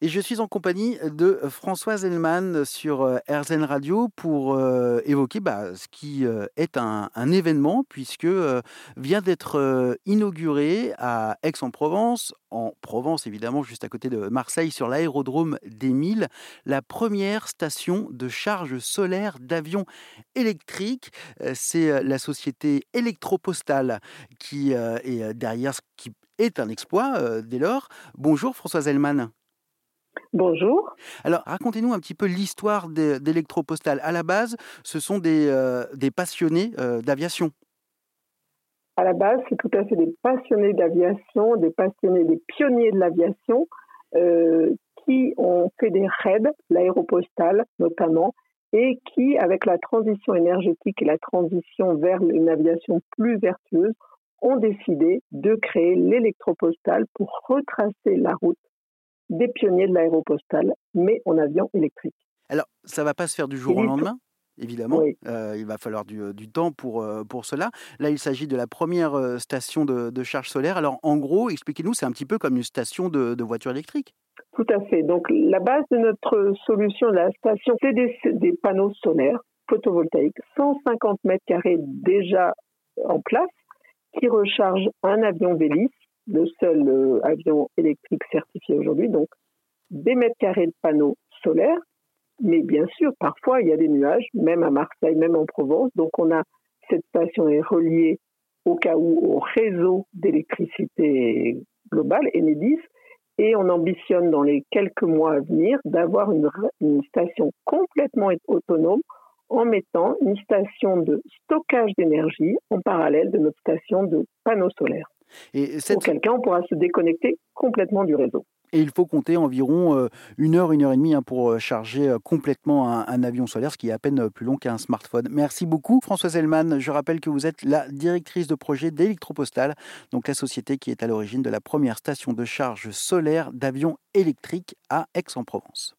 Et je suis en compagnie de Françoise Hellman sur euh, RZN Radio pour euh, évoquer bah, ce qui euh, est un, événement puisque euh, vient d'être euh, inauguré à Aix-en-Provence, en Provence évidemment, juste à côté de Marseille, sur l'aérodrome d'Émile, la première station de charge solaire d'avions électriques. Euh, C'est euh, la société Électropostale qui euh, est derrière ce qui est un exploit euh, dès lors. Bonjour Françoise Hellman. Bonjour. Alors, racontez-nous un petit peu l'histoire d'Electropostal. À la base, ce sont des, euh, des passionnés euh, d'aviation. À la base, c'est tout à fait des passionnés d'aviation, des passionnés, des pionniers de l'aviation, euh, qui ont fait des raids, l'aéropostale notamment, et qui, avec la transition énergétique et la transition vers une aviation plus vertueuse, ont décidé de créer l'électropostale pour retracer la route des pionniers de l'aéropostale, mais en avion électrique. Alors, ça va pas se faire du jour au lendemain, évidemment. Oui. Euh, il va falloir du, euh, du temps pour, euh, pour cela. Là, il s'agit de la première euh, station de, de charge solaire. Alors, en gros, expliquez-nous, c'est un petit peu comme une station de, de voiture électrique. Tout à fait. Donc, la base de notre solution, la station, c'est des, des panneaux solaires photovoltaïques, 150 mètres carrés déjà en place, qui rechargent un avion Vélis, le seul euh, avion électrique certifié aujourd'hui. Donc, des mètres carrés de panneaux solaires. Mais bien sûr, parfois, il y a des nuages, même à Marseille, même en Provence. Donc, on a cette station est reliée au cas où au réseau d'électricité globale, Enedis, et on ambitionne dans les quelques mois à venir d'avoir une, une station complètement autonome en mettant une station de stockage d'énergie en parallèle de notre station de panneaux solaires. Et, cette... Auquel cas, on pourra se déconnecter complètement du réseau. Et il faut compter environ euh, une heure, une heure et demie hein, pour euh, charger euh, complètement un, un, avion solaire, ce qui est à peine plus long qu'un smartphone. Merci beaucoup, Françoise Hellman. Je rappelle que vous êtes la directrice de projet d'Electropostal, donc la société qui est à l'origine de la première station de charge solaire d'avions électriques à Aix-en-Provence.